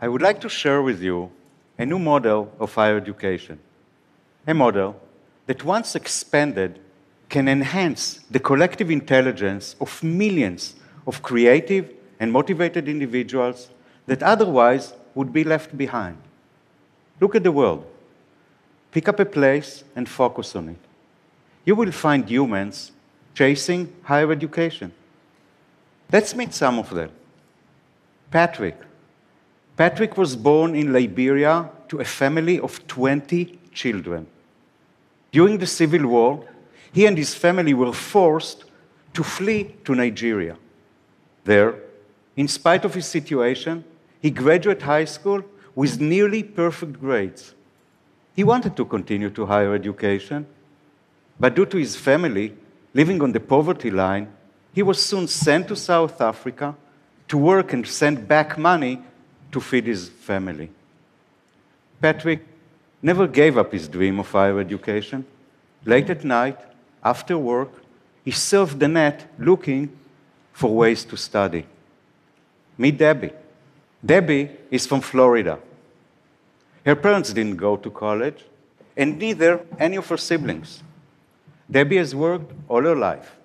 I would like to share with you a new model of higher education. A model that, once expanded, can enhance the collective intelligence of millions of creative and motivated individuals that otherwise would be left behind. Look at the world. Pick up a place and focus on it. You will find humans chasing higher education. Let's meet some of them. Patrick. Patrick was born in Liberia to a family of 20 children. During the Civil War, he and his family were forced to flee to Nigeria. There, in spite of his situation, he graduated high school with nearly perfect grades. He wanted to continue to higher education, but due to his family living on the poverty line, he was soon sent to South Africa to work and send back money to feed his family. Patrick never gave up his dream of higher education. Late at night, after work, he surfed the net looking for ways to study. Meet Debbie. Debbie is from Florida. Her parents didn't go to college, and neither any of her siblings. Debbie has worked all her life,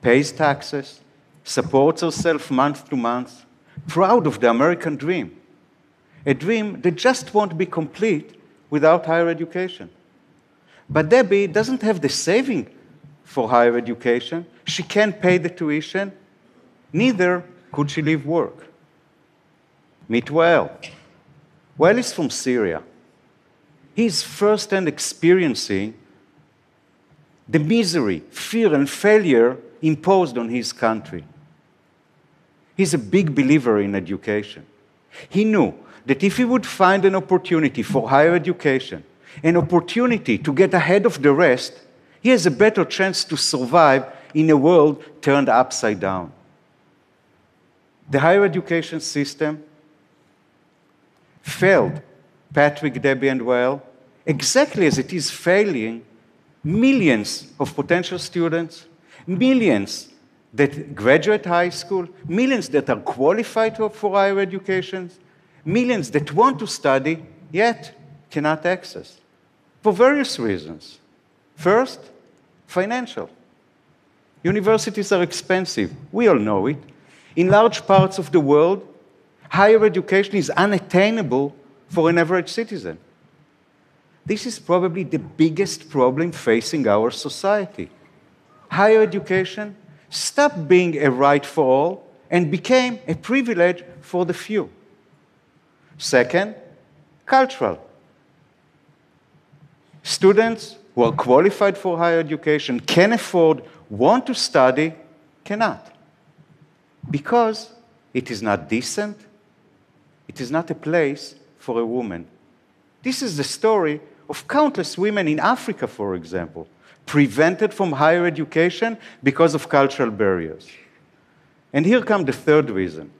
pays taxes, supports herself month to month, proud of the American dream, a dream that just won't be complete without higher education. But Debbie doesn't have the saving for higher education. She can't pay the tuition, neither could she leave work. Meet Wael. Wael is from Syria. He's firsthand experiencing the misery, fear, and failure imposed on his country. He's a big believer in education. He knew that if he would find an opportunity for higher education, an opportunity to get ahead of the rest, he has a better chance to survive in a world turned upside down. The higher education system failed Patrick, Debbie, and Wael exactly as it is failing millions of potential students, millions that graduate high school, millions that are qualified for higher education, millions that want to study yet cannot access for various reasons. First, financial. Universities are expensive. We all know it. In large parts of the world, higher education is unattainable for an average citizen. This is probably the biggest problem facing our society. Higher education stopped being a right for all and became a privilege for the few. Second, cultural. Students who are qualified for higher education, can afford, want to study, cannot. Because it is not decent, it is not a place for a woman. This is the story of countless women in Africa, for example, prevented from higher education because of cultural barriers. And here comes the third reason.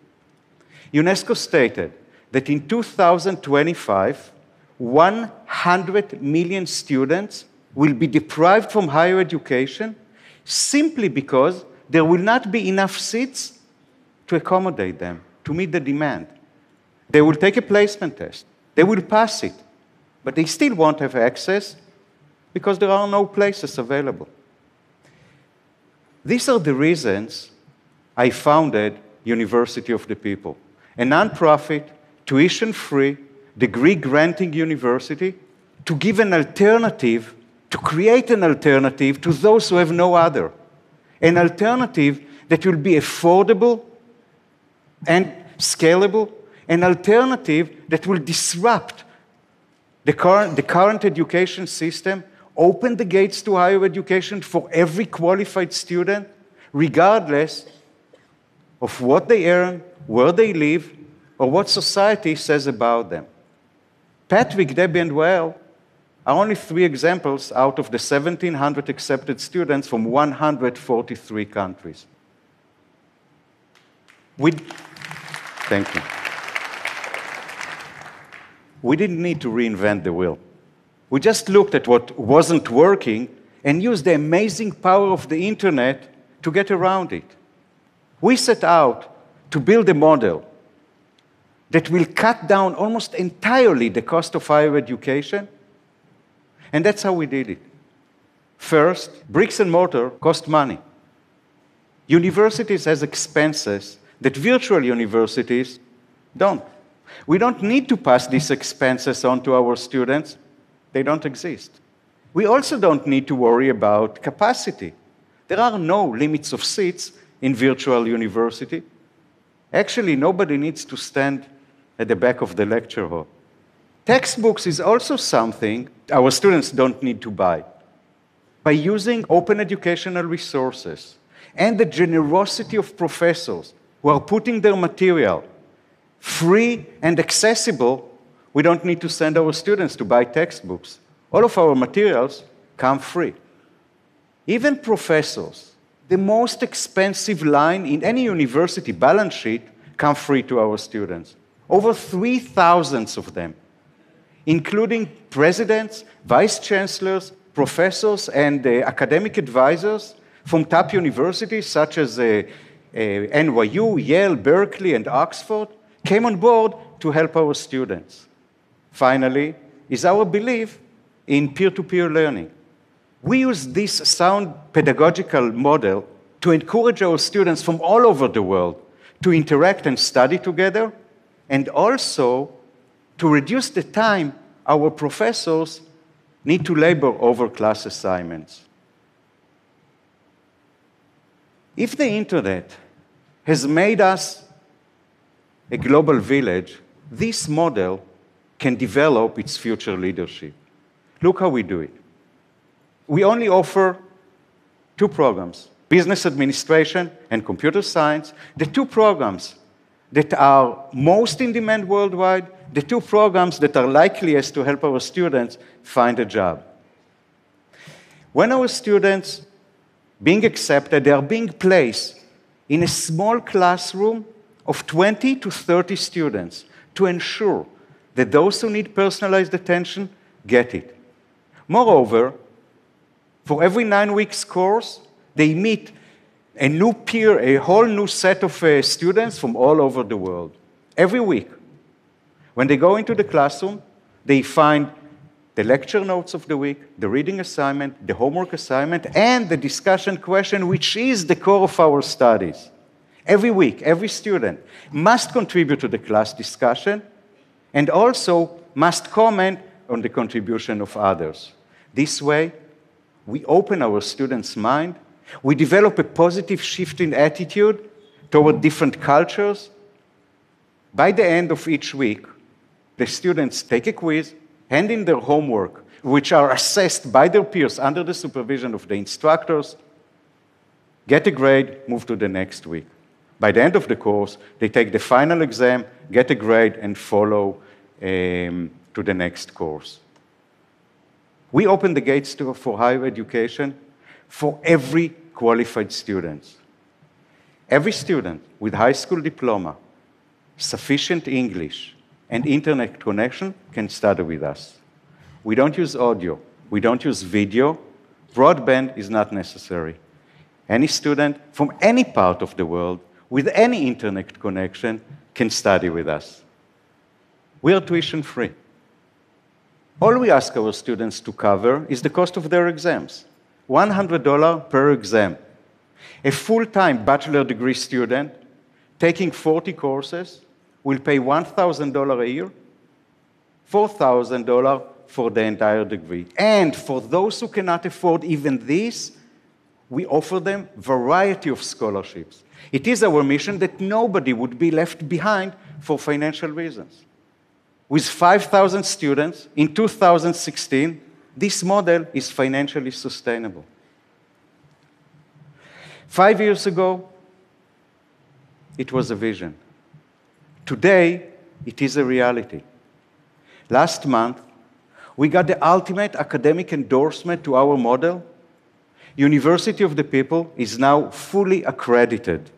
UNESCO stated that in 2025, 100 million students will be deprived from higher education simply because there will not be enough seats to accommodate them, to meet the demand. They will take a placement test, they will pass it, but they still won't have access because there are no places available. These are the reasons I founded University of the People, a nonprofit, tuition free, degree granting university to give an alternative, to create an alternative to those who have no other. An alternative that will be affordable and scalable, an alternative that will disrupt the current, the current education system, open the gates to higher education for every qualified student, regardless of what they earn, where they live, or what society says about them. Patrick, Debbie, and Wael are only three examples out of the 1,700 accepted students from 143 countries. We, thank you. We didn't need to reinvent the wheel. We just looked at what wasn't working and used the amazing power of the internet to get around it. We set out to build a model that will cut down almost entirely the cost of higher education. And that's how we did it. First, bricks and mortar cost money. Universities has expenses that virtual universities don't. We don't need to pass these expenses on to our students. They don't exist. We also don't need to worry about capacity. There are no limits of seats in virtual university. Actually, nobody needs to stand at the back of the lecture hall. Textbooks is also something our students don't need to buy. By using open educational resources and the generosity of professors who are putting their material free and accessible, we don't need to send our students to buy textbooks. All of our materials come free. Even professors, the most expensive line in any university balance sheet, come free to our students. Over 3,000 of them, including presidents, vice chancellors, professors, and uh, academic advisors from top universities such as uh, uh, NYU, Yale, Berkeley, and Oxford, came on board to help our students. Finally, is our belief in peer to peer learning. We use this sound pedagogical model to encourage our students from all over the world to interact and study together, and also to reduce the time our professors need to labor over class assignments. If the internet has made us a global village, this model can develop its future leadership. Look how we do it. We only offer two programs business administration and computer science, the two programs that are most in demand worldwide, the two programs that are likeliest to help our students find a job. When our students being accepted, they are being placed in a small classroom of 20 to 30 students to ensure that those who need personalized attention get it. Moreover, for every nine weeks course, they meet a new peer, a whole new set of uh, students from all over the world. Every week. When they go into the classroom, they find the lecture notes of the week, the reading assignment, the homework assignment, and the discussion question, which is the core of our studies. Every week, every student must contribute to the class discussion and also must comment on the contribution of others. This way, we open our students' mind, we develop a positive shift in attitude toward different cultures. By the end of each week, the students take a quiz, hand in their homework, which are assessed by their peers under the supervision of the instructors, get a grade, move to the next week. By the end of the course, they take the final exam, get a grade, and follow um, to the next course. We open the gates to, for higher education for every qualified student. Every student with high school diploma, sufficient English, and internet connection can study with us. We don't use audio, we don't use video. Broadband is not necessary. Any student from any part of the world with any internet connection can study with us. We are tuition free. All we ask our students to cover is the cost of their exams $100 per exam. A full time bachelor degree student taking 40 courses will pay $1,000 a year, $4,000 for the entire degree. And for those who cannot afford even this, we offer them variety of scholarships. It is our mission that nobody would be left behind for financial reasons. With 5,000 students in 2016, this model is financially sustainable. Five years ago, it was a vision. Today, it is a reality. Last month, we got the ultimate academic endorsement to our model University of the People is now fully accredited.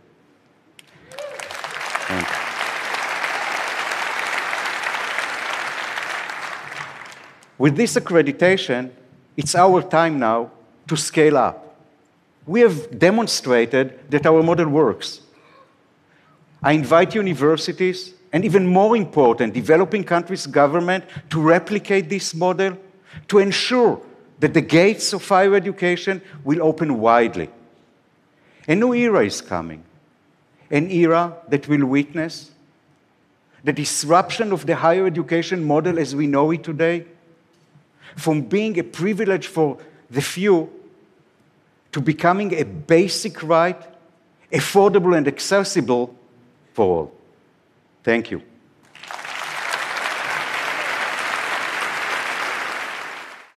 With this accreditation, it's our time now to scale up. We have demonstrated that our model works. I invite universities and even more important, developing countries' government to replicate this model, to ensure that the gates of higher education will open widely. A new era is coming, an era that will witness the disruption of the higher education model as we know it today, from being a privilege for the few to becoming a basic right, affordable and accessible for all. Thank you.